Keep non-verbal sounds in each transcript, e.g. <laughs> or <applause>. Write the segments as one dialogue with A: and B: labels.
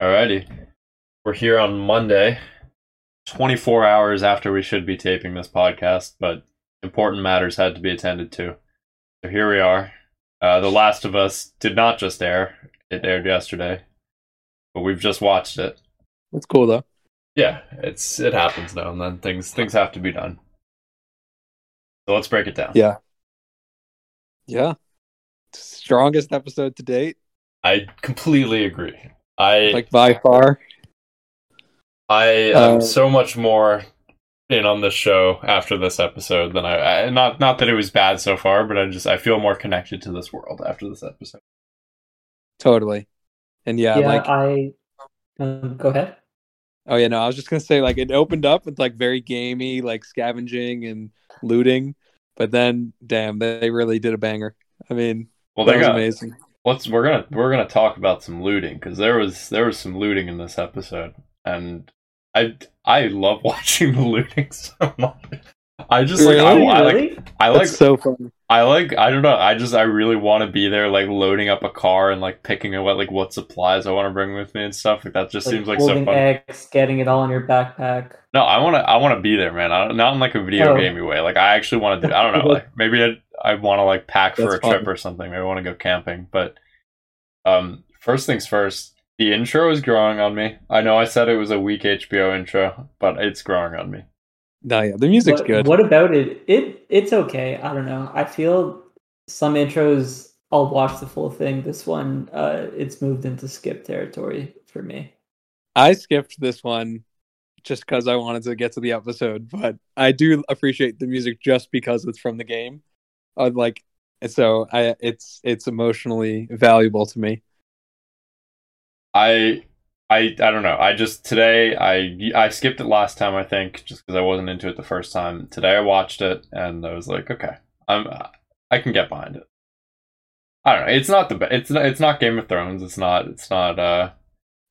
A: Alrighty. We're here on Monday, 24 hours after we should be taping this podcast, but important matters had to be attended to. So here we are. Uh, the Last of Us did not just air, it aired yesterday, but we've just watched it.
B: That's cool though.
A: Yeah, it's it happens now and then. Things things have to be done. So let's break it down.
B: Yeah. Yeah. Strongest episode to date,
A: I completely agree. I
B: like by far.
A: I am
B: Uh,
A: so much more in on this show after this episode than I, I not not that it was bad so far, but I just I feel more connected to this world after this episode.
B: Totally. And yeah,
C: yeah,
B: like
C: I um, go ahead.
B: oh yeah, no, I was just gonna say like it opened up with like very gamey, like scavenging and looting, but then damn, they really did a banger. I mean,
A: Well,
B: that
A: they
B: was
A: got
B: amazing.
A: Let's we're gonna we're gonna talk about some looting because there was there was some looting in this episode, and I I love <laughs> watching the looting <laughs> so much. I just like I,
B: Really?
A: Like? I like
B: That's so fun.
A: I like I don't know. I just I really want to be there, like loading up a car and like picking what like what supplies I want to bring with me and stuff. Like that just seems like so fun.
C: X, getting it all in your backpack.
A: No, I want to I want to be there, man. I don't, not in like a video
C: Oh.
A: gamey way. Like I actually want to do. I don't know. <laughs> Like maybe I I want to like pack for
B: That's
A: a trip or something. Maybe I want to go camping. But um, first things first. The intro is growing on me. I know I said it was a weak HBO intro, but it's growing on me.
B: No, yeah, the music's
C: what,
B: good.
C: What about it? It it's okay. I don't know. I feel some intros I'll watch the full thing. This one, uh, it's moved into skip territory for me.
B: I skipped this one just because I wanted to get to the episode, but I do appreciate the music just because it's from the game. I'd like so I it's it's emotionally valuable to me.
A: I I I don't know. I just today I I skipped it last time I think just because I wasn't into it the first time. Today I watched it and I was like, okay, I'm I can get behind it. I don't know. It's not the be- it's not, it's not Game of Thrones. It's not it's not uh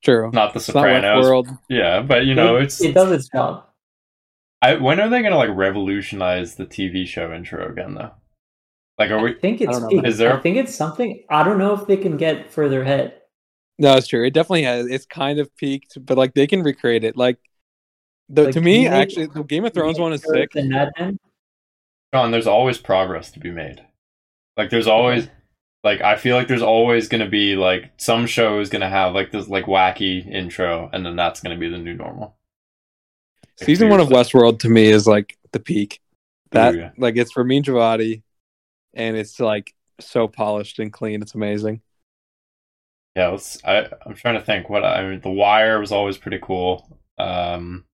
B: True.
A: not The
B: It's not
A: Sopranos.
B: Westworld.
A: yeah, but you know
C: it,
A: it's
C: it does its job.
A: I when are they gonna like revolutionize the TV show intro again though? Like are
C: I
A: we?
C: think it's
B: don't know.
A: Is there-
C: I think it's something. I don't know if they can get further ahead.
B: No, it's true. It definitely has. It's kind of peaked, but like they can recreate it. Like the
C: Like,
B: to me,
C: they-
B: actually, the Game of Thrones one is sick.
C: The Mad Men.
A: John, there's always progress to be made. Like there's always like I feel like there's always gonna be like some show is gonna have like this like wacky intro and then that's gonna be the new normal. Like,
B: Season one of. Westworld to me is like the peak. That
A: Ooh, yeah.
B: like it's for me Javati, and it's like so polished and clean. It's amazing.
A: Yeah, let's I I'm trying to think what I mean The Wire was always pretty cool. Um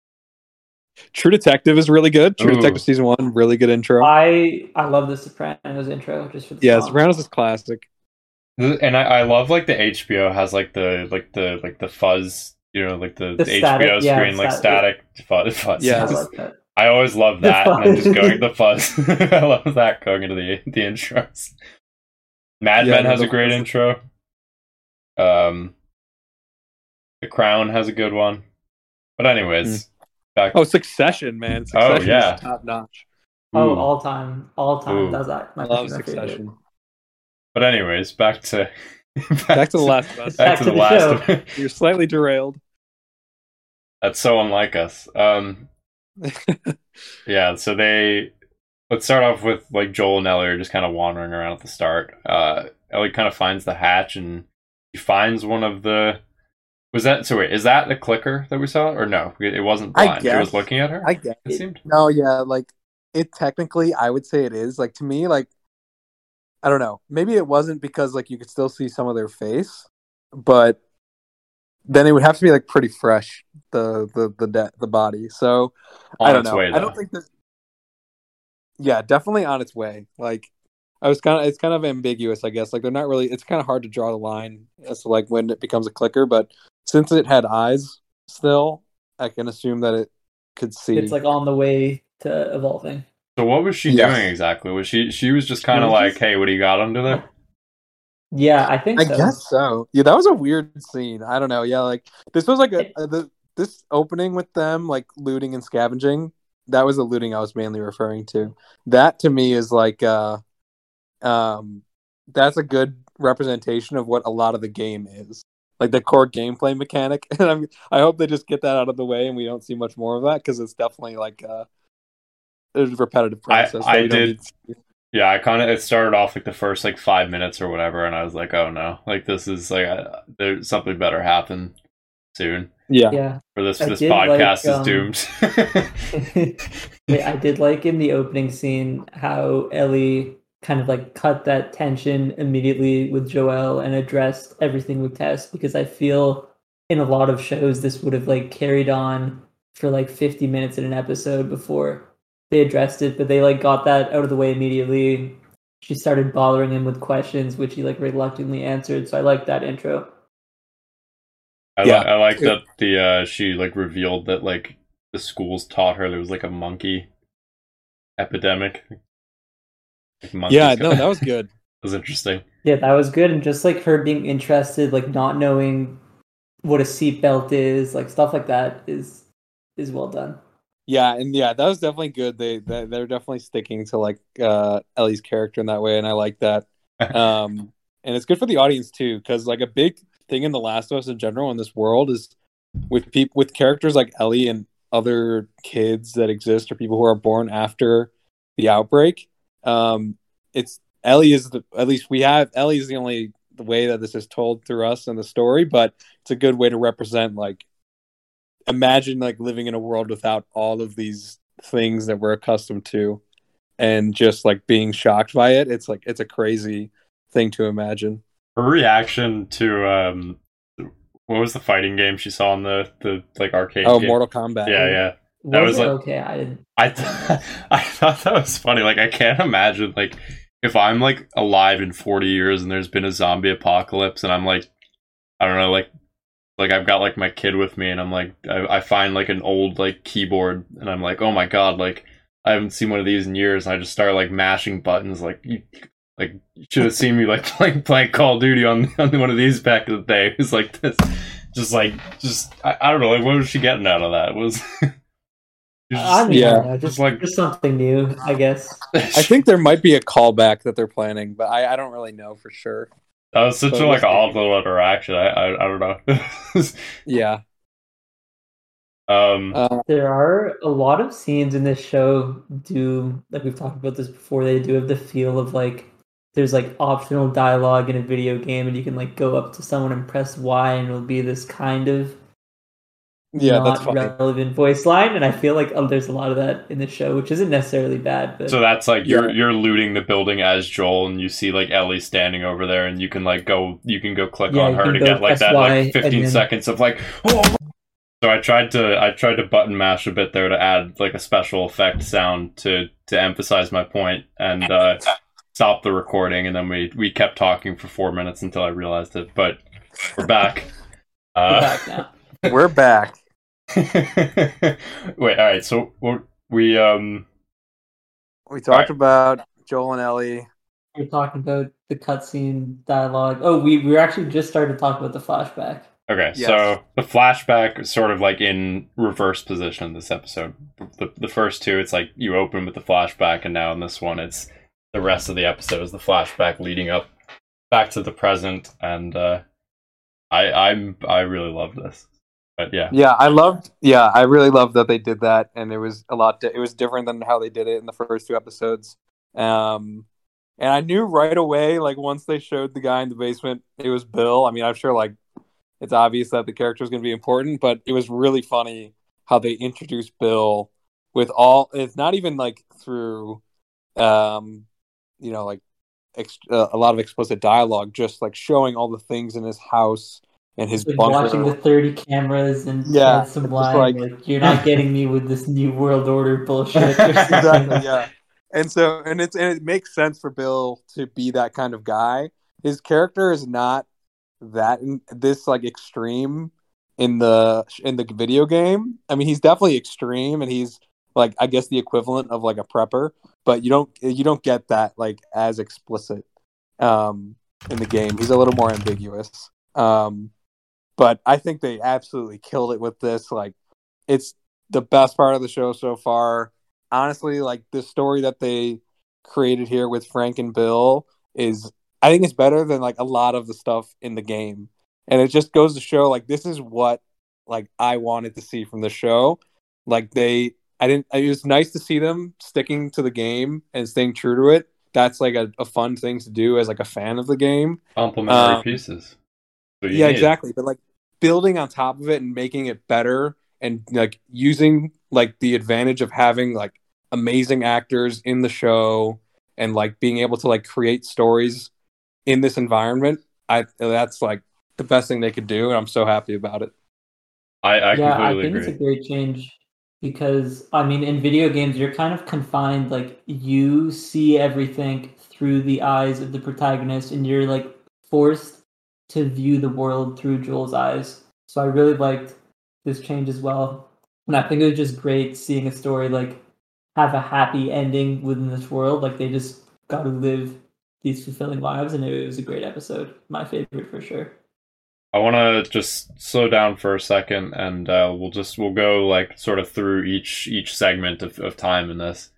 B: True Detective is really good. True
A: Ooh.
B: Detective season one, really good intro.
C: I I love the Sopranos intro just for the
B: yeah,
C: song.
B: Sopranos is classic.
A: and I, I love like the HBO has like the like the like the fuzz you know like the,
C: The
A: the
C: static,
A: HBO
C: yeah,
A: screen like
C: static.
A: static fuzz, fuzz.
B: Yeah.
C: I like that.
A: I always love that, and then just
C: fuzz.
A: going the fuzz. <laughs> I love that going into the the intros. Mad
B: Yeah,
A: Men has a great
B: fuzz-
A: intro. Um, The Crown has a good one. But anyways, back.
B: Oh, Succession, man.
A: Oh, yeah.
B: top notch.
C: Oh,
A: Ooh.
C: all time, all time.
A: Ooh.
C: Does that?
B: I
C: My
B: love
C: my favorite.
B: Succession.
A: But anyways, back to <laughs>
B: Back to the Last of Us.
A: Back,
C: Back
A: to
C: to
A: the
C: the
A: last.
C: show.
B: You're slightly derailed.
A: That's so unlike us. Um, <laughs> yeah. So they let's start off with like Joel and Ellie are just kind of wandering around at the start. Uh, Ellie kind of finds the hatch and he finds one of the. Was that so? Wait, is that the clicker that we saw, or no? It wasn't blind. It was looking at her.
B: I get
A: it seemed.
B: No, yeah, like it technically I would say it is. Like to me, like I don't know. Maybe it wasn't because like you could still see some of their face, but then it would have to be like pretty fresh, the the the de- the body. So
A: On
B: I don't
A: its
B: know.
A: way,
B: I don't think that Yeah, definitely on its way. Like I was kind of it's kind of ambiguous, I guess. Like they're not really it's kind of hard to draw the line as to like when it becomes a clicker, but since it had eyes still, I can assume that it could see.
C: It's like on the way to evolving.
A: So what was she
B: Yes.
A: doing exactly? Was she she was just kind of like,
C: just-
A: "Hey, what do you got under there?"
C: Yeah, I think
B: I
C: so.
B: guess so. Yeah, that was a weird scene. I don't know. Yeah, like this was like a, a the this opening with them like looting and scavenging. That was the looting I was mainly referring to. That to me is like uh um that's a good representation of what a lot of the game is. like the core gameplay mechanic. <laughs> And I'm I hope they just get that out of the way and we don't see much more of that because it's definitely like uh, a repetitive process.
A: I
B: we don't
A: did-
B: need to see.
A: Yeah, I kind of it started off like the first like five minutes or whatever, and I was like, oh no, like this is like I, there's something better happen soon,
B: Yeah.
C: Yeah.
A: or this
C: I
A: this
C: did like,
A: podcast
C: um,
A: is doomed. <laughs> <laughs>
C: Wait, I did like in the opening scene how Ellie kind of like cut that tension immediately with Joel and addressed everything with Tess because I feel in a lot of shows this would have like carried on for like 50 minutes in an episode before they addressed it, but they like got that out of the way immediately. She started bothering him with questions, which he like reluctantly answered. So I like that intro.
A: I,
B: Yeah.
A: li- I like that the uh she like revealed that like the schools taught her there was like a monkey epidemic. Like,
B: Yeah, no, that was good. <laughs>
A: that was interesting.
C: Yeah, that was good, and just like her being interested, like not knowing what a seatbelt is, like stuff like that is is well done.
B: Yeah, and yeah, that was definitely good. They, they they're definitely sticking to like uh Ellie's character in that way, and I like that. <laughs> Um, and it's good for the audience too, because like a big thing in The Last of Us in general in this world is with people with characters like Ellie and other kids that exist or people who are born after the outbreak. Um, it's Ellie is the at least we have Ellie is the only the way that this is told through us in the story, but it's a good way to represent like imagine like living in a world without all of these things that we're accustomed to and just like being shocked by it it's like it's a crazy thing to imagine
A: Her reaction to um, what was the fighting game she saw in the the like arcade?
B: oh
A: game?
B: mortal kombat
A: Yeah, yeah.
C: Was,
A: That was
C: it
A: like-
C: okay? I didn't.
A: I th- <laughs> I thought that was funny. Like I can't imagine like if I'm like alive in 40 years and there's been a zombie apocalypse and I'm like I don't know like like I've got like my kid with me and I'm like I, I find like an old like keyboard and I'm like oh my god like I haven't seen one of these in years and I just start like mashing buttons like you like you should have seen me like <laughs> playing playing Call of Duty on on one of these back in the day. It was like this just like just I, I don't know like what was she getting out of that? It was <laughs> It was
C: I mean,
B: Yeah.
C: I don't just
A: like-
C: just something new, I guess.
B: i think there might be a callback that they're planning but i, I don't really know for sure
A: That was such
B: But
A: a like
B: see.
A: odd little interaction. I I, I don't know. <laughs>
B: yeah
A: um,
B: uh,
C: There are a lot of scenes in this show do like we've talked about this before. They do have the feel of like there's like optional dialogue in a video game, and you can like go up to someone and press Y, and it'll be this kind of
B: yeah that's
C: not
B: funny
C: relevant voice line. And I feel like oh, there's a lot of that in the show, which isn't necessarily bad, but
A: so that's like you're
B: Yeah.
A: you're looting the building as Joel, and you see like Ellie standing over there, and you can like go you can go click
C: Yeah,
A: on her to get like
C: press
A: that like 15
C: then-
A: seconds of like. Oh! So I tried to I tried to button mash a bit there to add like a special effect sound to to emphasize my point and uh, stop the recording, and then we we kept talking for four minutes until I realized it. But we're back.
C: we're
A: Uh,
C: back now. <laughs>
B: we're back <laughs>
A: Wait, all right. So we're- we um
B: we talked
A: Alright.
B: about joel and ellie
C: We talked about the cutscene dialogue. Oh, we we actually just started to talk about the flashback.
A: okay.
B: Yes.
A: So the flashback is sort of like in reverse position in this episode. The the first two, it's like you open with the flashback, and now in this one, it's the rest of the episode is the flashback leading up back to the present, and uh, I I'm I really love this. But yeah,
B: yeah i loved yeah i really loved that they did that and it was a lot di- it was different than how they did it in the first two episodes. Um and i knew right away like once they showed the guy in the basement it was bill. I mean i'm sure like it's obvious that the character is going to be important but it was really funny how they introduced bill with all it's not even like through um you know like ex- uh, a lot of explicit dialogue just like showing all the things in his house and his
C: Like
B: bunker
C: watching the 30 cameras and
B: Yeah,
C: some
B: like-
C: Like, you're not getting me with this new world order <laughs> bullshit. or <laughs>
B: exactly yeah. <laughs> And so and it's and it makes sense for bill to be that kind of guy. His character is not that this like extreme in the in the video game. I mean he's definitely extreme and he's like i guess the equivalent of like a prepper but you don't you don't get that like as explicit um in the game. He's a little more ambiguous. Um but i think they absolutely killed it with this like it's the best part of the show so far honestly, like the story that they created here with Frank and Bill is, I think it's better than like a lot of the stuff in the game. and it just goes to show like this is what like I wanted to see from the show. Like they, I didn't. It was nice to see them sticking to the game and staying true to it. That's like a, a fun thing to do as like a fan of the game.
A: Complementary
B: Um,
A: pieces.
B: Yeah,
A: need.
B: exactly. But like building on top of it and making it better and like using like the advantage of having like amazing actors in the show and like being able to like create stories in this environment. I that's like the best thing they could do, and I'm so happy about it.
A: I, I
C: yeah, I think
A: agree.
C: it's a great change because I mean, in video games, you're kind of confined. Like you see everything through the eyes of the protagonist, and you're like forced to view the world through Joel's eyes. So I really liked this change as well, and I think it was just great seeing a story like have a happy ending within this world. Like they just got to live these fulfilling lives, and it was a great episode. My favorite for sure.
A: I want to just slow down for a second, and uh, we'll just we'll go like sort of through each each segment of, of time in this.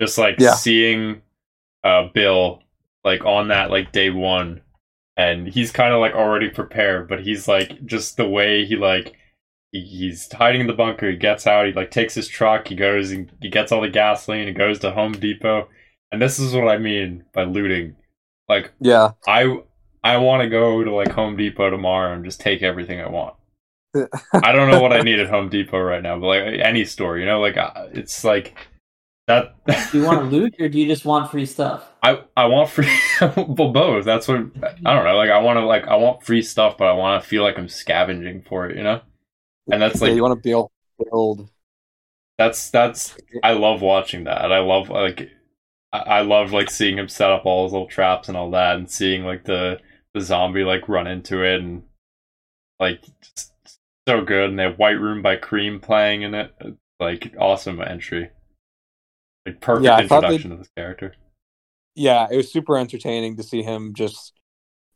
A: Just like
B: Yeah.
A: seeing uh, Bill like on that like day one, and he's kind of like already prepared, but he's like just the way he like he's hiding in the bunker. He gets out. He like takes his truck. He goes and he gets all the gasoline. He goes to Home Depot, and this is what I mean by looting. Like
B: Yeah,
A: I I want to go to like Home Depot tomorrow and just take everything I want. <laughs> I don't know what I need at Home Depot right now, but like any store, you know, like it's like that.
C: Do you want to loot, or do you just want free stuff? <laughs>
A: I I want free, <laughs> well both. That's what I don't know. Like I want to like I want free stuff, but I want to feel like I'm scavenging for it, you know. And that's
B: Yeah,
A: like
B: you want to build build.
A: that's that's I love watching that. I love like I, I love like seeing him set up all his little traps and all that, and seeing like the the zombie like run into it and like just so good. And they have White Room by Cream playing in it. Like awesome entry. Like perfect
B: Yeah, I thought they-
A: introduction of this character.
B: yeah, it was super entertaining to see him just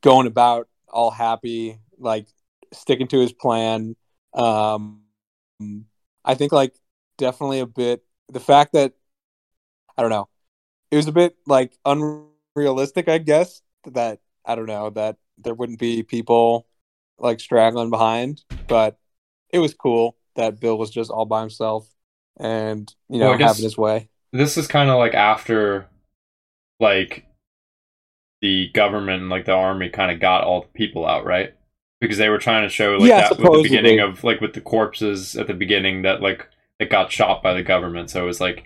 B: going about all happy, like sticking to his plan. Um, I think like definitely a bit the fact that I don't know, it was a bit like unrealistic, I guess that I don't know that there wouldn't be people like straggling behind, but it was cool that Bill was just all by himself and you know
A: Well, guess-
B: having his way.
A: This is kind of like after, like, the government and like the army kind of got all the people out, right? Because they were trying to show like
B: Yeah,
A: that with the beginning of like with the corpses at the beginning that like that got shot by the government. So it was like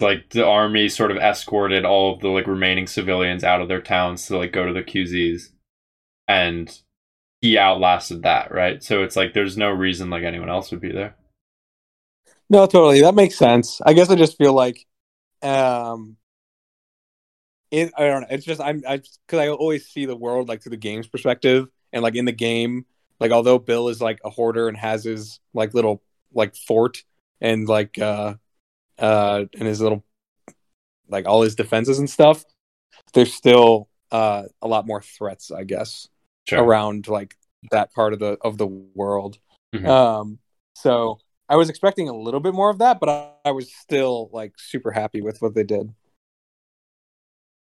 A: like the army sort of escorted all of the like remaining civilians out of their towns to like go to the QZs, and he outlasted that, right? So it's like there's no reason like anyone else would be there.
B: No, totally. That makes sense. I guess I just feel like, um, it. I don't know. It's just I'm I because I always see the world like through the game's perspective, and like in the game, like although Bill is like a hoarder and has his like little like fort and like uh uh and his little like all his defenses and stuff, there's still uh a lot more threats, I guess
A: Sure.
B: around like that part of the of the world.
A: Mhm.
B: Um, so I was expecting a little bit more of that, but I, I was still like super happy with what they did.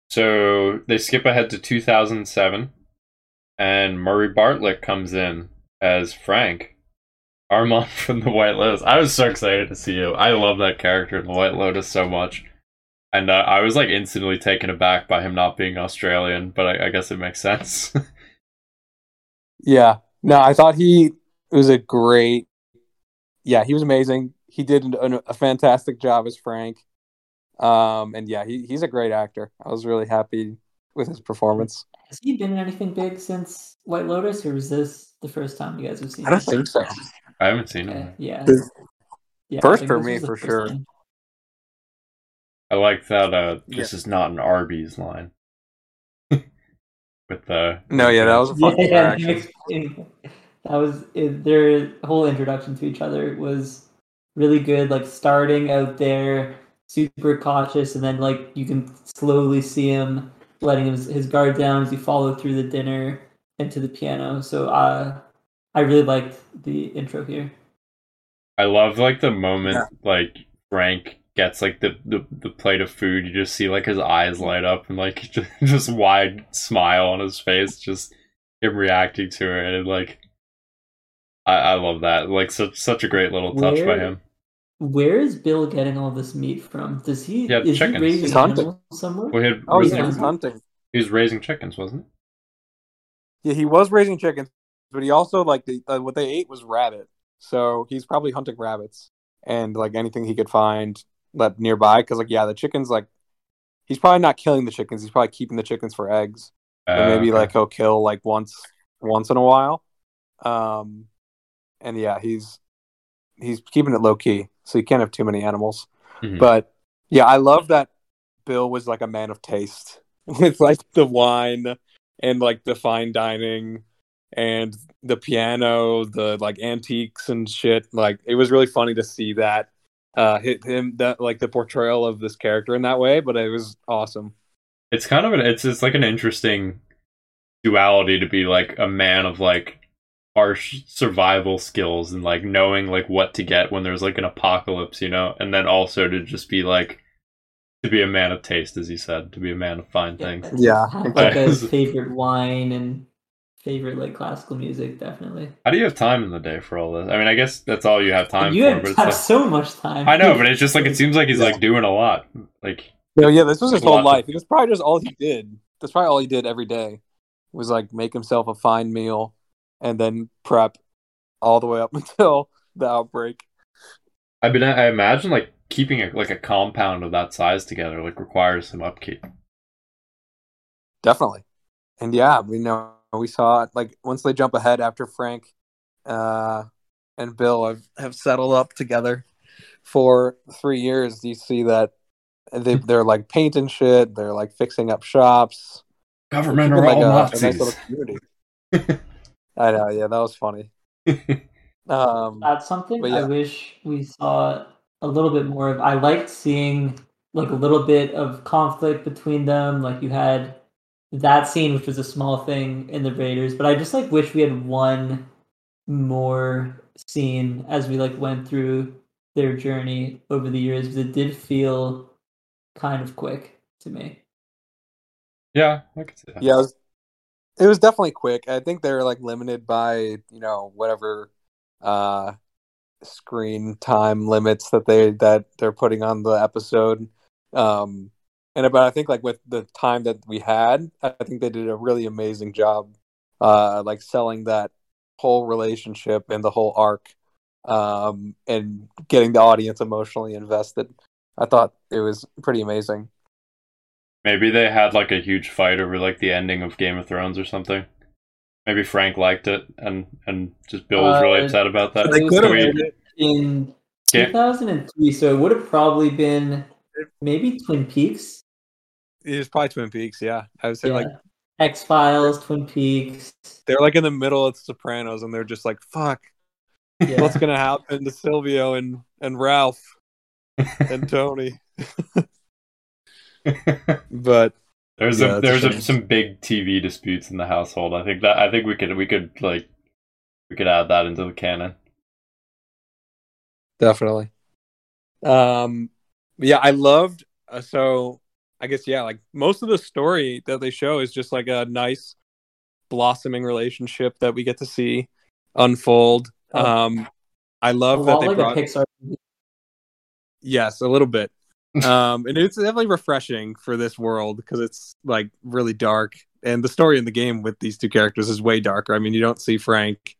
A: So they skip ahead to 2007, and Murray Bartlett comes in as Frank, Armand <laughs> from the White Lotus. I was so excited to see you. I love that character in the White Lotus so much, and uh, I was like instantly taken aback by him not being Australian. But I, I guess it makes <laughs> sense.
B: Yeah, no, I thought he was a great. Yeah, he was amazing. He did an, a fantastic job as Frank. Um, and yeah, he, he's a great actor. I was really happy with his performance.
C: Has he been in anything big since White Lotus, or was this the first time you guys have seen?
B: I don't
C: him?
B: think so.
A: I haven't seen
C: Okay,
A: him.
C: yeah. Yeah.
B: First for me, for sure.
C: time.
A: I like that. Uh, this is not an Arby's line. <laughs> With the
B: No, yeah, that was a fun <laughs>
C: Yeah,
B: interaction. <laughs>
C: that was it, their whole introduction to each other was really good. Like starting out there, super cautious, and then like you can slowly see him letting his, his guard down as he followed through the dinner into the piano. So uh, I really liked the intro here.
A: I love like the moment
B: Yeah.
A: like Frank gets like the, the the plate of food. You just see like his eyes light up and like <laughs> just, just wide smile on his face. Just him reacting to it and like I, I love that. Like such such a great little touch by him.
C: Where is Bill getting all this meat from? Does he
A: Yeah,
C: is
A: chickens.
C: he raising
B: He's hunting.
C: somewhere?
A: Well, had,
B: Oh, yeah, he's hunting.
A: he was raising chickens, wasn't he?
B: Yeah, he was raising chickens, but he also like the, uh, what they ate was rabbit. So he's probably hunting rabbits and like anything he could find that nearby. Because like yeah, the chickens like he's probably not killing the chickens. He's probably keeping the chickens for eggs.
A: he?
B: and maybe
A: Uh,
B: like he'll kill like once once in a while. Um, and yeah, he's he's keeping it low key, so you can't have too many animals.
A: Mhm.
B: But yeah, I love that Bill was like a man of taste <laughs> with like the wine and like the fine dining and the piano, the like antiques and shit. Like it was really funny to see that uh hit him that like the portrayal of this character in that way, but it was awesome.
A: it's kind of an it's it's like an interesting duality to be like a man of like harsh survival skills and like knowing like what to get when there's like an apocalypse, you know, and then also to just be like to be a man of taste, as you said, to be a man of fine things.
B: Yeah,
C: Have, like a
A: exactly.
C: favorite wine and favorite like classical music, definitely.
A: How do you have time in the day for all this? I mean, I guess that's all you have time
C: you
A: for,
C: have,
A: but
C: have
A: like,
C: so much time.
A: I know, but it's just like it seems like he's like doing a lot. Like
B: No, yeah, this was his whole
A: lot to-
B: life. That's probably just all he did. That's probably all he did every day. Was like make himself a fine meal and then prep all the way up <laughs> until the outbreak.
A: I mean, I imagine like keeping a, like a compound of that size together like requires some upkeep.
B: Definitely. And yeah, we know we saw it like once they jump ahead after Frank uh and Bill have, have settled up together for three years, you see that they they're like painting shit, they're like fixing up shops.
A: Government are
B: like,
A: all
B: a- a nice
A: Nazis.
B: community. <laughs> I know, yeah, that was funny. <laughs> Um
C: That's something
B: But
C: I wish we saw a little bit more of. I liked seeing like a little bit of conflict between them. Like you had that scene, which was a small thing in the Raiders, but I just like wish we had one more scene as we like went through their journey over the years. Because it did feel kind of quick to me.
A: yeah, I could see that.
B: yeah, it was, it was definitely quick. I think they're like limited by you know whatever uh screen time limits that they that they're putting on the episode. Um, and but I think like with the time that we had, I think they did a really amazing job, uh, like selling that whole relationship and the whole arc, um, and getting the audience emotionally invested. I thought it was pretty amazing.
A: Maybe they had like a huge fight over like the ending of Game of Thrones or something. Maybe Frank liked it and and just Bill was really
C: Uh,
A: upset about that.
C: They
B: They
C: was
B: could have
A: we-
C: In
A: Yeah.
C: 2003, so it would have probably been maybe Twin Peaks.
B: It was probably Twin Peaks. Yeah, I would say like
C: X Files, Twin Peaks.
B: they're like in the middle of Sopranos, and they're just like, "Fuck,
C: Yeah.
B: what's gonna happen to Silvio and and Ralph and <laughs> Tony?" <laughs> But
A: there's
B: Yeah,
A: a, there's a, some big TV disputes in the household. I think that I think we could we could like we could add that into the canon.
B: definitely, um, yeah, I loved. Uh, so I guess yeah, like most of the story that they show is just like a nice blossoming relationship that we get to see unfold.
C: Oh.
B: Um, I love that they
C: like
B: brought.
C: a Pixar.
B: Yes, a little bit. Um, and it's definitely refreshing for this world because it's like really dark, and the story in the game with these two characters is way darker. I mean, you don't see Frank.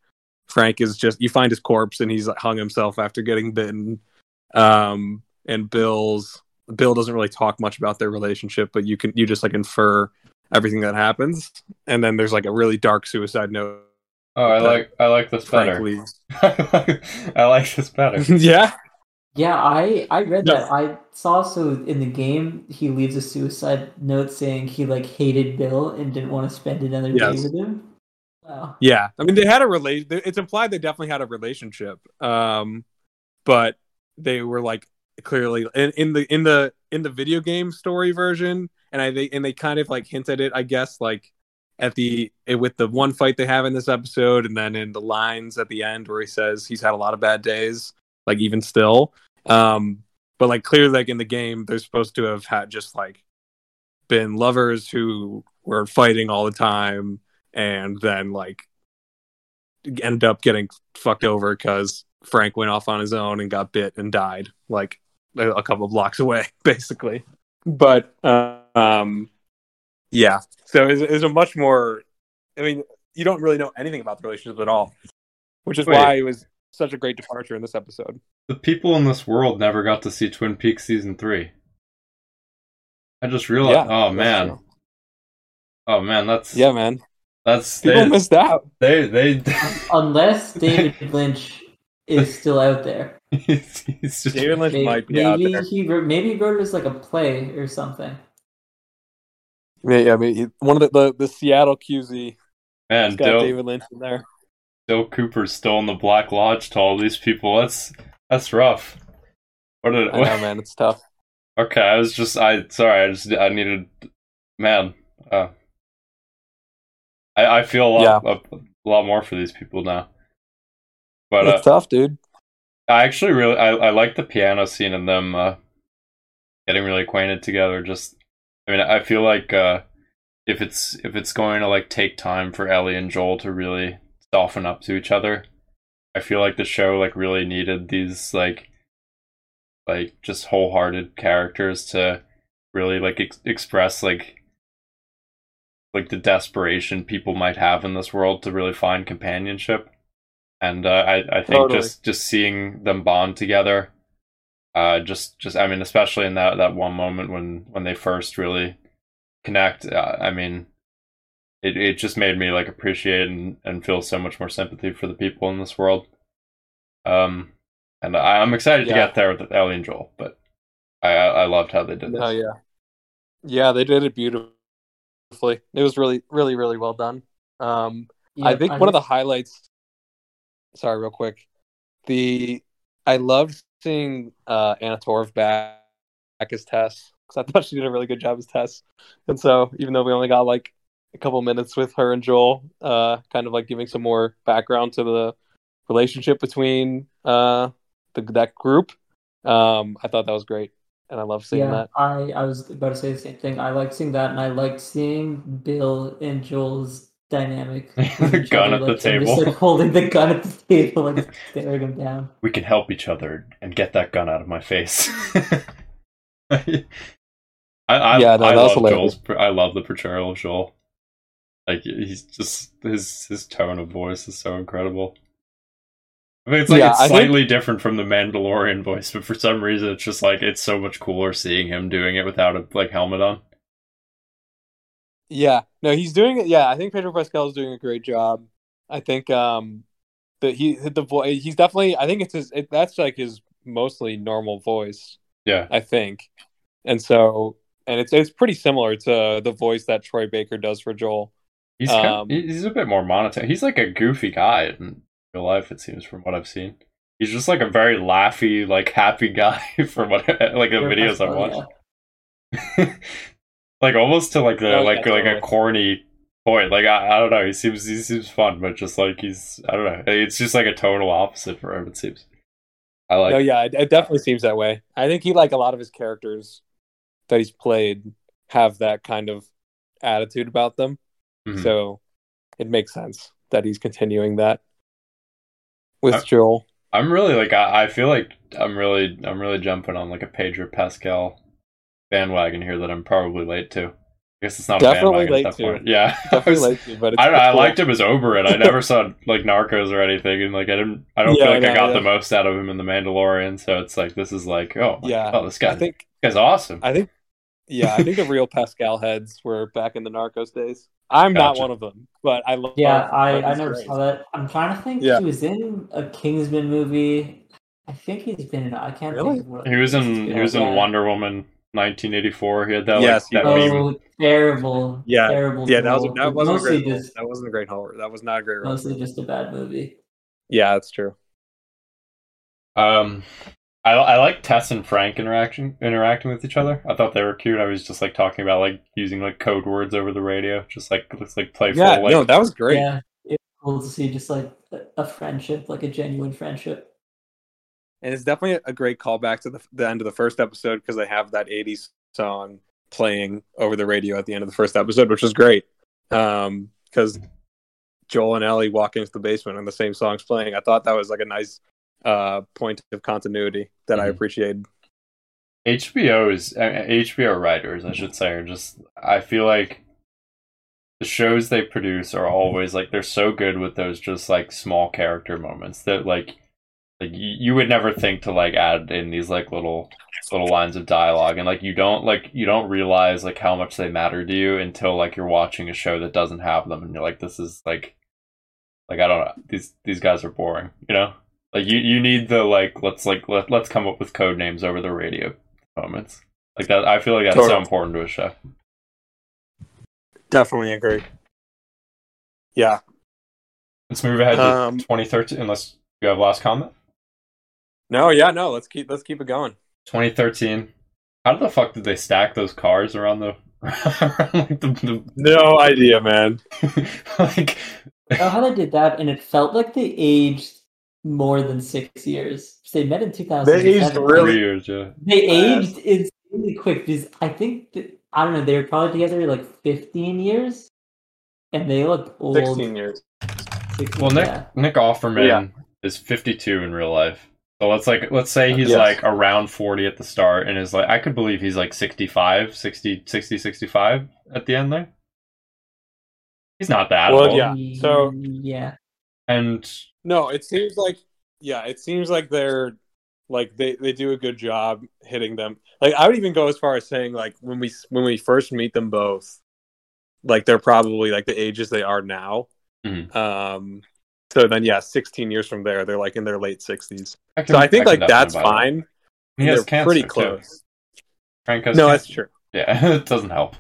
B: Frank is just you find his corpse, and he's like, hung himself after getting bitten. Um, and Bill's Bill doesn't really talk much about their relationship, but you can you just like infer everything that happens, and then there's like a really dark suicide note.
A: Oh, I like I like this better. <laughs> I like this better. <laughs>
B: yeah,
C: Yeah, I I read
B: No.
C: that. I saw so in the game he leaves a suicide note saying he like hated Bill and didn't want to spend another
B: Yes.
C: day with him. Wow.
B: Yeah, I mean they had a relate. It's implied they definitely had a relationship, um, but they were like clearly in, in the in the in the video game story version, and I they and they kind of like hinted it, I guess, like at the eh, with the one fight they have in this episode, and then in the lines at the end where he says he's had a lot of bad days, like even still, um, but like clearly like in the game they're supposed to have had just like been lovers who were fighting all the time and then like ended up getting fucked over because Frank went off on his own and got bit and died like a, couple blocks away, <laughs> basically. But uh, um, yeah, so it's, it's a much more. I mean, you don't really know anything about the relationship at all, which is
A: Wait.
B: why it was such a great departure in this episode.
A: The people in this world never got to see Twin Peaks season three. I just realized. oh man.
B: true.
A: Oh man, that's
B: Yeah, man.
A: That's
B: People
A: they,
B: missed out.
A: they they. <laughs>
C: Unless David Lynch is still out there. <laughs>
A: he's, he's just
B: David Lynch
C: Maybe,
B: might be out
C: maybe
B: there.
C: he wrote, maybe he wrote it as like a play or something.
B: Yeah, yeah, I mean, one of the the, the Seattle QZ
A: man.
B: has got
A: Dill,
B: David Lynch in there.
A: Dale Cooper's still in the Black Lodge to all these people. That's that's rough. What?
B: I know, man. It's tough. <laughs>
A: Okay, I was just I sorry. I just I needed man. Uh, I I feel a lot a, a lot more for these people now. But uh,
B: it's tough, dude.
A: I actually really I, I like the piano scene and them uh, getting really acquainted together. Just I mean I feel like uh, if it's if it's going to like take time for Ellie and Joel to really soften up to each other, I feel like the show like really needed these like like just wholehearted characters to really like ex- express like like the desperation people might have in this world to really find companionship and uh, I I think
B: Totally.
A: just just seeing them bond together, uh, just just I mean especially in that that one moment when when they first really connect, uh, I mean, it it just made me like appreciate and and feel so much more sympathy for the people in this world. Um, and I, I'm excited to get there with Ellie and Joel, but I I I loved how they did this.
B: Oh yeah, yeah. They did it beautifully. It was really, really, really well done. Um, I
C: Yeah,
B: think one of the highlights. Sorry, real quick. The I loved seeing uh, Anna Torv back, back as Tess because I <laughs> thought she did a really good job as Tess. And so, even though we only got like a couple minutes with her and Joel, uh, kind of like giving some more background to the relationship between uh, the, that group, um, I thought that was great, and I love seeing
C: yeah,
B: that.
C: I, I was about to say the same thing. I liked seeing that, and I liked seeing Bill and Joel's dynamic. <laughs> with each
A: Gun
C: other,
A: at the
C: like, them just,
A: table.
C: like, holding the gun at the table and staring him down.
A: we can help each other and get that gun out of my face. <laughs> I, I,
B: Yeah, no,
A: I love
B: hilarious.
A: Joel's. I love the portrayal of Joel. Like he's just his his tone of voice is so incredible. I mean, it's like
B: Yeah,
A: it's
B: I think-
A: slightly different from the Mandalorian voice, but for some reason, it's just like it's so much cooler seeing him doing it without a like helmet on.
B: Yeah, no, he's doing it. Yeah, I think Pedro Pascal is doing a great job. I think um, that he the voice. He's definitely. I think it's his. It, that's like his mostly normal voice.
A: Yeah,
B: I think, and so and it's it's pretty similar to the voice that Troy Baker does for Joel.
A: He's kind
B: Um,
A: he's a bit more monotone. He's like a goofy guy in real life. It seems from what I've seen. He's just like a very laughy, like happy guy <laughs> from what like the videos I've watched. <laughs> like almost to like the
B: Oh, yeah,
A: like like a corny point. Like I, I don't know. He seems he seems fun, but just like he's I don't know. It's just like a total opposite for him. It seems. I like.
B: no, yeah, it, it definitely seems that way. I think he like a lot of his characters that he's played have that kind of attitude about them.
A: Mhm.
B: So it makes sense that he's continuing that with
A: I-
B: Joel.
A: I'm really like I, I feel like I'm really I'm really jumping on like a Pedro Pascal bandwagon here that I'm probably late to. I guess it's not
B: Definitely
A: a bandwagon
B: late
A: at that
B: to.
A: point. Yeah,
B: Definitely <laughs> like you, but it's
A: I don't. I liked him as Oberyn. I never <laughs> saw like Narcos or anything, and like I didn't. I don't
B: Yeah,
A: feel like
B: I
A: I, got
B: yeah.
A: the most out of him in the Mandalorian. So it's like this is like oh
B: Yeah,
A: God, this guy
B: I think
A: this guy's awesome.
B: I think yeah, I think the <laughs> real Pascal heads were back in the Narcos days. I'm not one of them, but I love.
C: Yeah, I, I never
B: grace.
C: saw that. I'm trying to think.
B: Yeah.
C: He was in a Kingsman movie. I think he's been in. I can't
B: Really?
C: think. Of what
A: He was in he was in
C: Yeah.
A: Wonder Woman 1984. He had that
B: Yes,
A: like that
B: was.
A: meme.
C: Oh, terrible!
B: Yeah,
C: terrible.
B: Yeah, that was
C: role.
B: that wasn't a great.
C: Just
B: That wasn't a great horror. That was not a great role.
C: mostly just a bad movie.
B: Yeah, that's true.
A: Um, I I like Tess and Frank interaction interacting with each other. I thought they were cute. I was just like talking about like using like code words over the radio, just like looks like playful.
B: Yeah,
A: like,
B: no, that was great.
C: Yeah, it's cool to see just like a- a friendship, like a genuine friendship.
B: And it's definitely a great callback to the, the end of the first episode because they have that 80s song playing over the radio at the end of the first episode, which was great. Um, because Joel and Ellie walking into the basement and the same song's playing. I thought that was like a nice uh, point of continuity that I
A: Mhm.
B: appreciated.
A: HBO's uh, HBO writers, I should say, are just. I feel like the shows they produce are always like they're so good with those just like small character moments that like like you, you would never think to like add in these like little little lines of dialogue and like you don't like you don't realize like how much they matter to you until like you're watching a show that doesn't have them and you're like this is like like I don't know these these guys are boring you know like you you need the like let's like let, let's come up with code names over the radio moments like that I feel like that's so important to a show
B: Definitely agree. Yeah.
A: let's move ahead to
B: Um,
A: 2013 unless you have last comment
B: No, yeah, no. Let's keep let's keep it going.
A: 2013 how the fuck did they stack those cars around the <laughs> around like the,
B: No idea, man.
A: the <laughs> like
C: how they did that, and it felt like they aged more than six years. They met in 2007.
B: They aged really-
A: three years yeah
C: They
B: fast.
C: aged insanely quick because I think that, I don't know. They were probably together like 15 years, and they look old.
B: Sixteen years.
C: 16,
A: Well, Nick
C: yeah.
A: Nick Offerman
B: Yeah.
A: is 52 in real life. So let's like let's say he's
B: Yes.
A: like around 40 at the start and is like I could believe he's like 65, 60 60 65 at the end there. He's not that
B: Well,
A: old.
B: yeah. so-
C: yeah,
A: And
B: No, it seems like yeah, it seems like they're like they they do a good job hitting them. Like I would even go as far as saying like when we when we first meet them both, like they're probably like the ages they are now.
A: Mhm.
B: Um. So then, yeah, 16 years from there, they're like in their late 60s.
A: I
B: So I think
A: can
B: like that's fine.
A: He has
B: they're
A: cancer,
B: pretty
A: too.
B: close.
A: Frank has
B: No,
A: cancer.
B: that's true.
A: Yeah, <laughs> it doesn't help.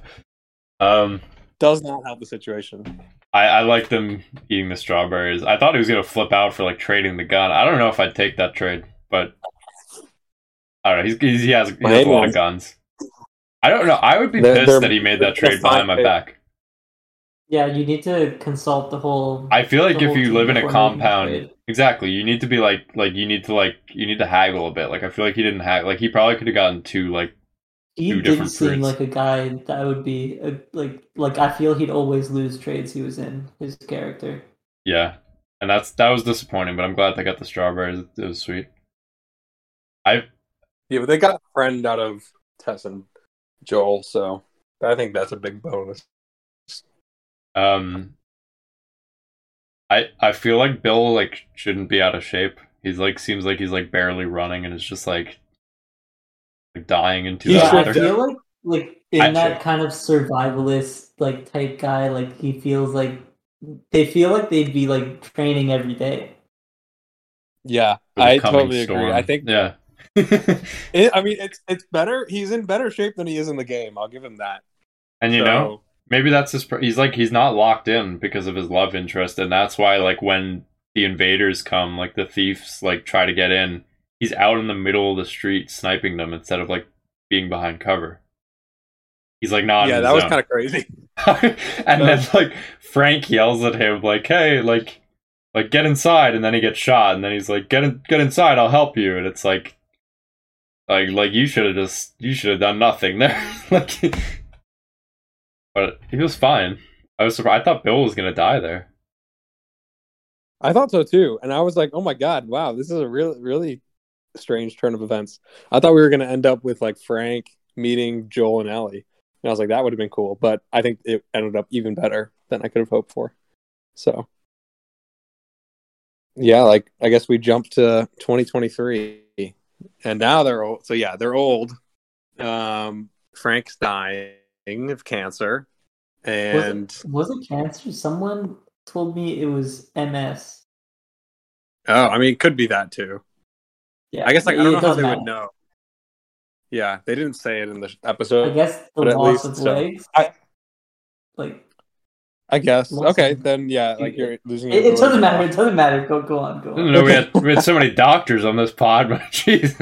A: Um
B: Does not help the situation.
A: I, I like them eating the strawberries. I thought he was gonna flip out for like trading the gun. I don't know if I'd take that trade, but I don't know. He's, he's he has he
B: Well,
A: has a lot of guns. I don't know. I would be
B: They're-
A: pissed
B: they're-
A: that he made that trade behind my
B: trade.
A: back.
C: yeah. You need to consult the whole.
A: I feel like if you live in a
C: before making the
A: compound, exactly, you need to be like like you need to like you need to haggle a bit. Like I feel like he didn't haggle. Like he probably could have gotten two like
C: He
A: two
C: didn't seem
A: fruits.
C: like a guy that would be a, like like. I feel he'd always lose trades he was in. His character.
A: yeah, and that's that was disappointing. But I'm glad they got the strawberries. It, it was sweet. I
B: Yeah, but they got a friend out of Tess and Joel, so I think that's a big bonus.
A: Um, I I feel like Bill like shouldn't be out of shape. He's like seems like he's like barely running and it's just like like dying into
B: He
C: Yeah,
B: should
C: I
A: two
C: feel like like in
A: I-
C: that kind of survivalist like type guy, like he feels like they feel like they'd be like training every day.
B: Yeah, I
A: coming
B: totally agree. I think
A: yeah. <laughs>
B: it, I mean it's it's better. He's in better shape than he is in the game. I'll give him that.
A: and you
B: So,
A: know maybe that's his. pr- He's like he's not locked in because of his love interest, and that's why like when the invaders come, like the thieves like try to get in, he's out in the middle of the street sniping them instead of like being behind cover. He's like not.
B: yeah, that was kind of crazy. <laughs>
A: and then like Frank yells at him like, "Hey, like, like get inside!" And then he gets shot. And then he's like, "Get in, get inside! I'll help you." And it's like, like, like you should have just you should have done nothing there. <laughs> like, but he was fine. I was surprised. I thought Bill was gonna die there.
B: I thought so too, and I was like, "Oh my god, wow, this is a really really strange turn of events." I thought we were going to end up with like Frank meeting Joel and Ellie, and I was like, "That would have been cool," but I think it ended up even better than I could have hoped for. So, yeah, like I guess we jumped to 2023, and now they're old. So yeah, they're old. Um, Frank's dying of cancer, and
C: was, it, was it cancer? Someone told me it was MS.
B: oh, I mean, it could be that too.
C: Yeah,
B: I guess like I
C: it
B: don't know how they
C: matter.
B: would know. Yeah, they didn't say it in the episode.
C: I guess the
B: but at
C: loss
B: least
C: of
B: so.
C: legs.
B: I-
C: like
B: I guess. Okay,
C: of-
B: then yeah, like you're losing.
C: it, it doesn't matter. It doesn't matter. Go go on. Go on.
A: No, we had we had so <laughs> many doctors on this pod, but <laughs> jeez.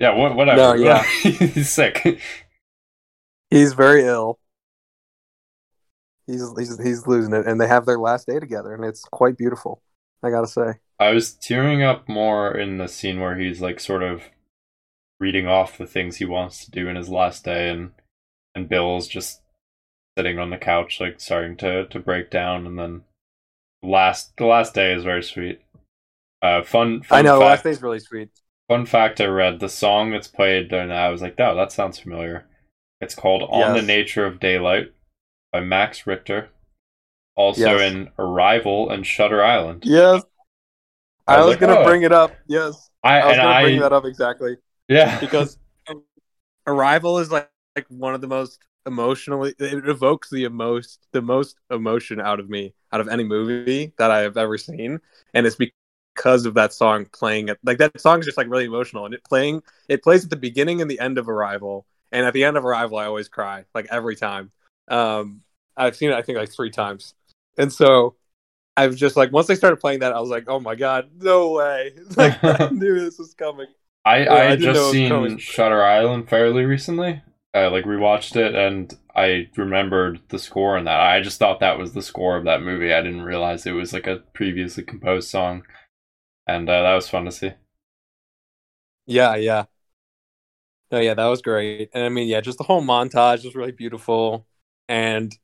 A: yeah, what, whatever.
B: No, yeah. <laughs>
A: he's sick.
B: He's very ill. He's he's he's losing it, and they have their last day together, and it's quite beautiful. I gotta say.
A: I was tearing up more in the scene where he's like sort of reading off the things he wants to do in his last day and and Bill's just sitting on the couch, like starting to to break down, and then last the last day is very sweet. Uh, fun, fun
B: I know.
A: fact,
B: Last day's really sweet.
A: Fun fact: I read the song that's played, and I was like, "Oh, that sounds familiar." It's called "On the Nature of Daylight" by Max Richter. Also
B: Yes.
A: in Arrival and Shutter Island.
B: Yes.
A: I
B: I
A: was
B: was,
A: like,
B: gonna
A: oh.
B: bring it up. Yes,
A: I,
B: I was gonna
A: I
B: bring that up exactly
A: yeah
B: because Arrival is like like one of the most emotionally. It evokes the most the most emotion out of me out of any movie that I have ever seen, and it's because of that song playing it. Like that song is just like really emotional, and it playing it plays at the beginning and the end of Arrival, and at the end of Arrival, I always cry like every time. Um, I've seen it I think like three times, and so. I was just like, once they started playing that, I was like, "Oh my god, no way!" <laughs> Like I <laughs> knew this was coming.
A: I,
B: Yeah,
A: I
B: I
A: had just seen. Shutter Island fairly recently. I like rewatched it and I remembered the score and that. I just thought that was the score of that movie. I didn't realize it was like a previously composed song, and uh, that was fun to see.
B: Yeah, yeah. No, yeah, that was great. And I mean, yeah, just the whole montage was really beautiful. And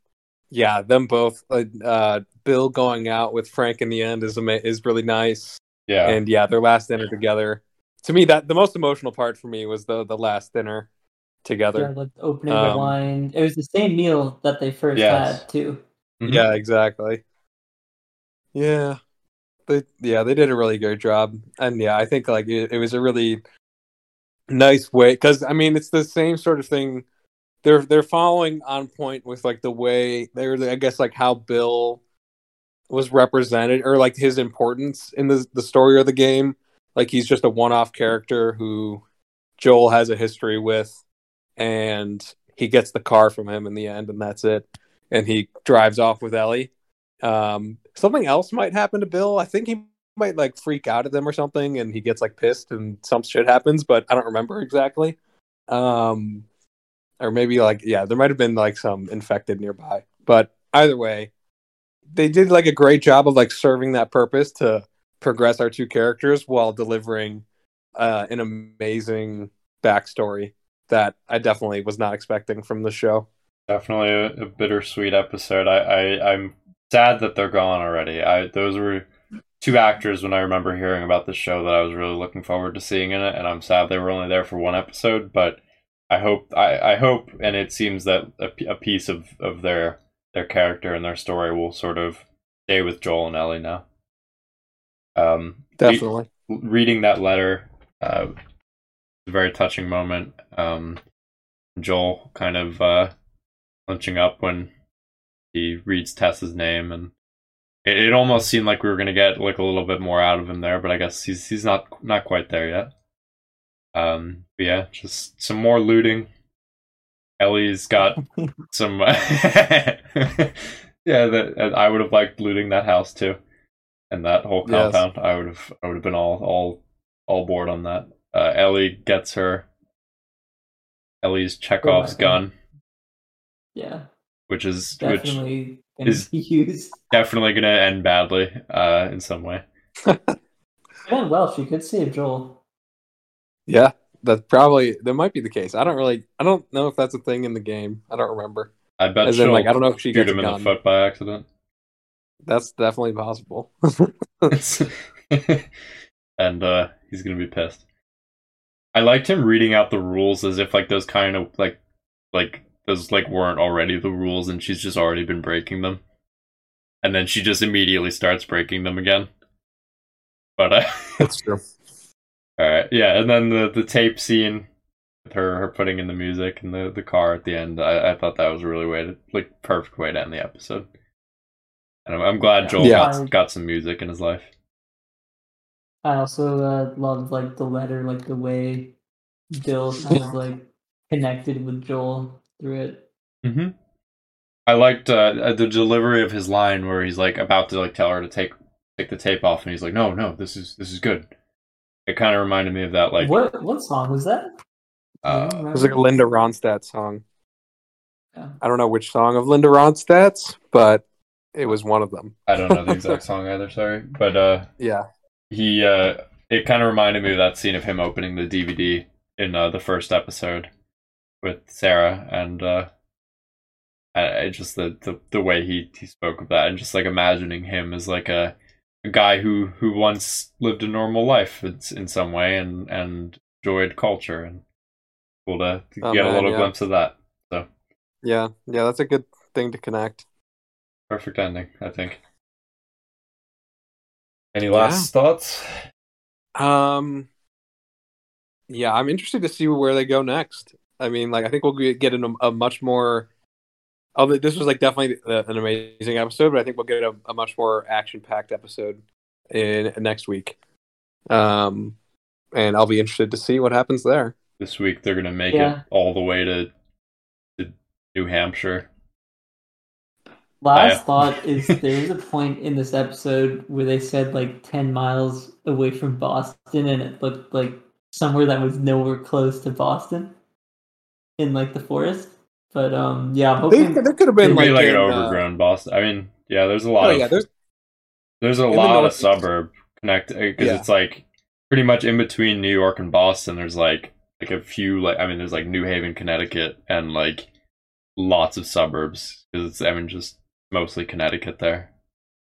B: yeah, them both, uh, uh, Bill going out with Frank in the end is ama- is really nice.
A: Yeah,
B: And yeah, their last dinner together. To me, that the most emotional part for me was the the last dinner
C: Yeah,
B: together.
C: like opening the
B: Um,
C: wine. It was the same meal that they first
A: Yes.
C: had too.
A: Mhm.
B: Yeah, exactly. Yeah. They yeah, they did a really good job. And yeah, I think like it, it was a really nice way cuz I mean, it's the same sort of thing they're they're following on point with like the way they're I guess like how Bill was represented or like his importance in the the story of the game. Like he's just a one-off character who Joel has a history with and he gets the car from him in the end and that's it. And he drives off with Ellie. Um, something else might happen to Bill. I think he might like freak out at them or something, and he gets like pissed, and some shit happens, but I don't remember exactly. Um, or maybe like yeah, there might have been like some infected nearby, but either way, they did like a great job of like serving that purpose to progress our two characters while delivering uh, an amazing backstory that I definitely was not expecting from the show.
A: definitely a, a bittersweet episode. I, I I'm sad that they're gone already. I those were two actors when I remember hearing about the show that I was really looking forward to seeing in it, and I'm sad they were only there for one episode. But I hope I, I hope, and it seems that a, a piece of, of their their character and their story will sort of stay with Joel and Ellie now. Um, re-
B: Definitely.
A: reading that letter, uh, was a very touching moment. Um, Joel kind of uh, clenching up when he reads Tess's name, and it, it almost seemed like we were gonna get like a little bit more out of him there, but I guess he's he's not not quite there yet. Um, but yeah, just some more looting. Ellie's got <laughs> some. <laughs> yeah, that I would have liked looting that house too, and that whole
B: Yes.
A: compound. I would have I would have been all all all board on that. Uh, Ellie gets her Ellie's Chekhov's
C: weapon.
A: gun,
C: Yeah,
A: which is which
C: definitely gonna
A: is-
C: be <laughs> used.
A: definitely gonna end badly uh, in some way.
C: It well. She could save Joel.
B: Yeah, that's probably that might be the case. I don't really, I don't know if that's a thing in the game. I don't remember.
A: I bet
B: As
A: she'll
B: like, I don't know if she
A: shoot
B: gets
A: him in the
B: gun.
A: foot by accident.
B: That's definitely possible. <laughs> <laughs>
A: and uh, he's gonna be pissed. I liked him reading out the rules as if like those kind of like like those like weren't already the rules and she's just already been breaking them. And then she just immediately starts breaking them again. But uh
B: that's true. <laughs>
A: Alright, yeah, and then the the tape scene with her her putting in the music and the, the car at the end, I, I thought that was a really way to like perfect way to end the episode. And I'm, I'm glad Joel
B: Yeah.
A: got got some music in his life.
C: I also uh, loved like the letter, like the way Bill kind of like connected with Joel through it.
A: Mm-hmm. I liked uh, the delivery of his line where he's like about to like tell her to take take the tape off, and he's like, "No, no, this is this is good." It kind of reminded me of that, like,
C: what what song was that?
A: uh,
B: It was like a? Linda Ronstadt song.
C: Yeah.
B: I don't know which song of Linda Ronstadt's, but it was one of them.
A: I don't know the <laughs> exact song either. Sorry, but uh,
B: Yeah,
A: he uh, it kind of reminded me of that scene of him opening the DVD in uh, the first episode with Sarah, and uh, I, I just the, the the way he he spoke of that and just like imagining him as like a a guy who who once lived a normal life in, in some way and and enjoyed culture and cool to, to
B: Oh,
A: get a little
B: yeah.
A: glimpse of that. So
B: Yeah, yeah, that's a good thing to connect.
A: perfect ending, I think. Any
B: Yeah.
A: last thoughts?
B: Um, yeah, I'm interested to see where they go next. I mean, like, I think we'll get get in a, a much more. Although this was like definitely an amazing episode, but I think we'll get a, a much more action-packed episode in next week. Um, and I'll be interested to see what happens there.
A: This week they're gonna make
C: Yeah.
A: it all the way to, to New Hampshire.
C: Last
A: I-
C: thought <laughs> is there was a point in this episode where they said like 10 miles away from Boston and it looked like somewhere that was nowhere close to Boston in like the forest. But um yeah, I'm
B: They,
C: hoping
B: there could have been like,
A: be like
B: in,
A: an
B: uh,
A: overgrown Boston. I mean, yeah, there's a lot
B: oh
A: of
B: yeah, there's
A: there's a
B: the
A: lot of suburb connect because
B: Yeah.
A: it's like pretty much in between New York and Boston. There's like like a few like I mean, there's like New Haven, Connecticut, and like lots of suburbs because it's I mean just mostly Connecticut there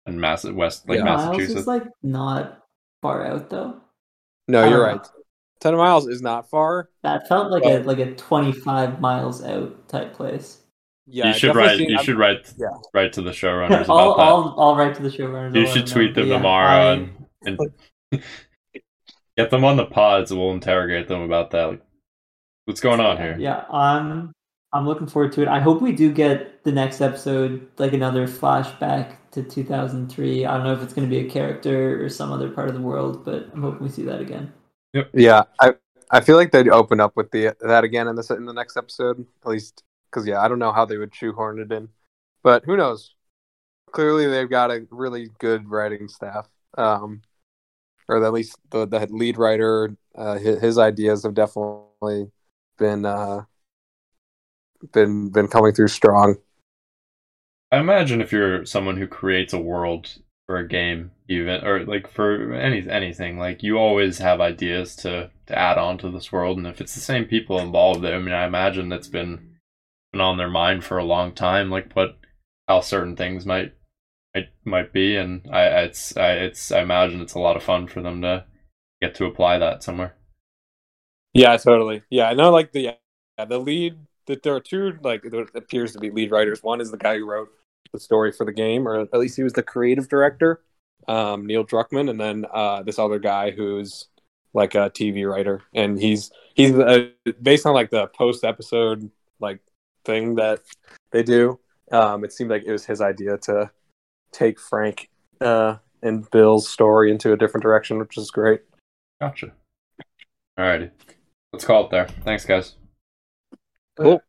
A: and Mass West like
B: Yeah.
C: miles
A: Massachusetts.
C: is like not far out though.
B: no, you're
C: don't
B: right. Ten miles is not far.
C: That felt like
B: Well-
C: a like a 25 miles out type place.
B: Yeah,
A: you should write.
B: seen-
A: You
B: I'm-
A: should write.
B: yeah.
A: Write to the showrunners <laughs> about
C: I'll,
A: that.
C: I'll, I'll write to the showrunners.
A: you should tweet
C: know.
A: them
C: yeah,
A: tomorrow
C: I-
A: and, and <laughs> get them on the pods. We'll interrogate them about that. Like, what's going on here?
C: Yeah, I'm I'm looking forward to it. I hope we do get the next episode like another flashback to 2003. I don't know if it's going to be a character or some other part of the world, but I'm hoping we see that again.
B: Yeah, I I feel like they'd open up with the that again in this in the next episode, at least because yeah, I don't know how they would shoehorn it in, but who knows? Clearly, they've got a really good writing staff, um, or at least the the lead writer. Uh, his, his ideas have definitely been uh, been been coming through strong.
A: I imagine if you're someone who creates a world for a game, even or like for any anything, like you always have ideas to to add on to this world, and if it's the same people involved, I mean, I imagine that's been been on their mind for a long time, like what how certain things might might might be, and I it's I it's I imagine it's a lot of fun for them to get to apply that somewhere.
B: Yeah, totally. Yeah, I know. Like the yeah, the lead, that there are two like there appears to be lead writers. One is the guy who wrote the story for the game, or at least he was the creative director, um, Neil Druckmann, and then uh, this other guy who's like a TV writer, and he's he's uh, based on like the post episode like thing that they do. Um, it seemed like it was his idea to take Frank uh, and Bill's story into a different direction, which is great.
A: Gotcha. Alrighty, let's call it there. Thanks, guys.
B: Cool.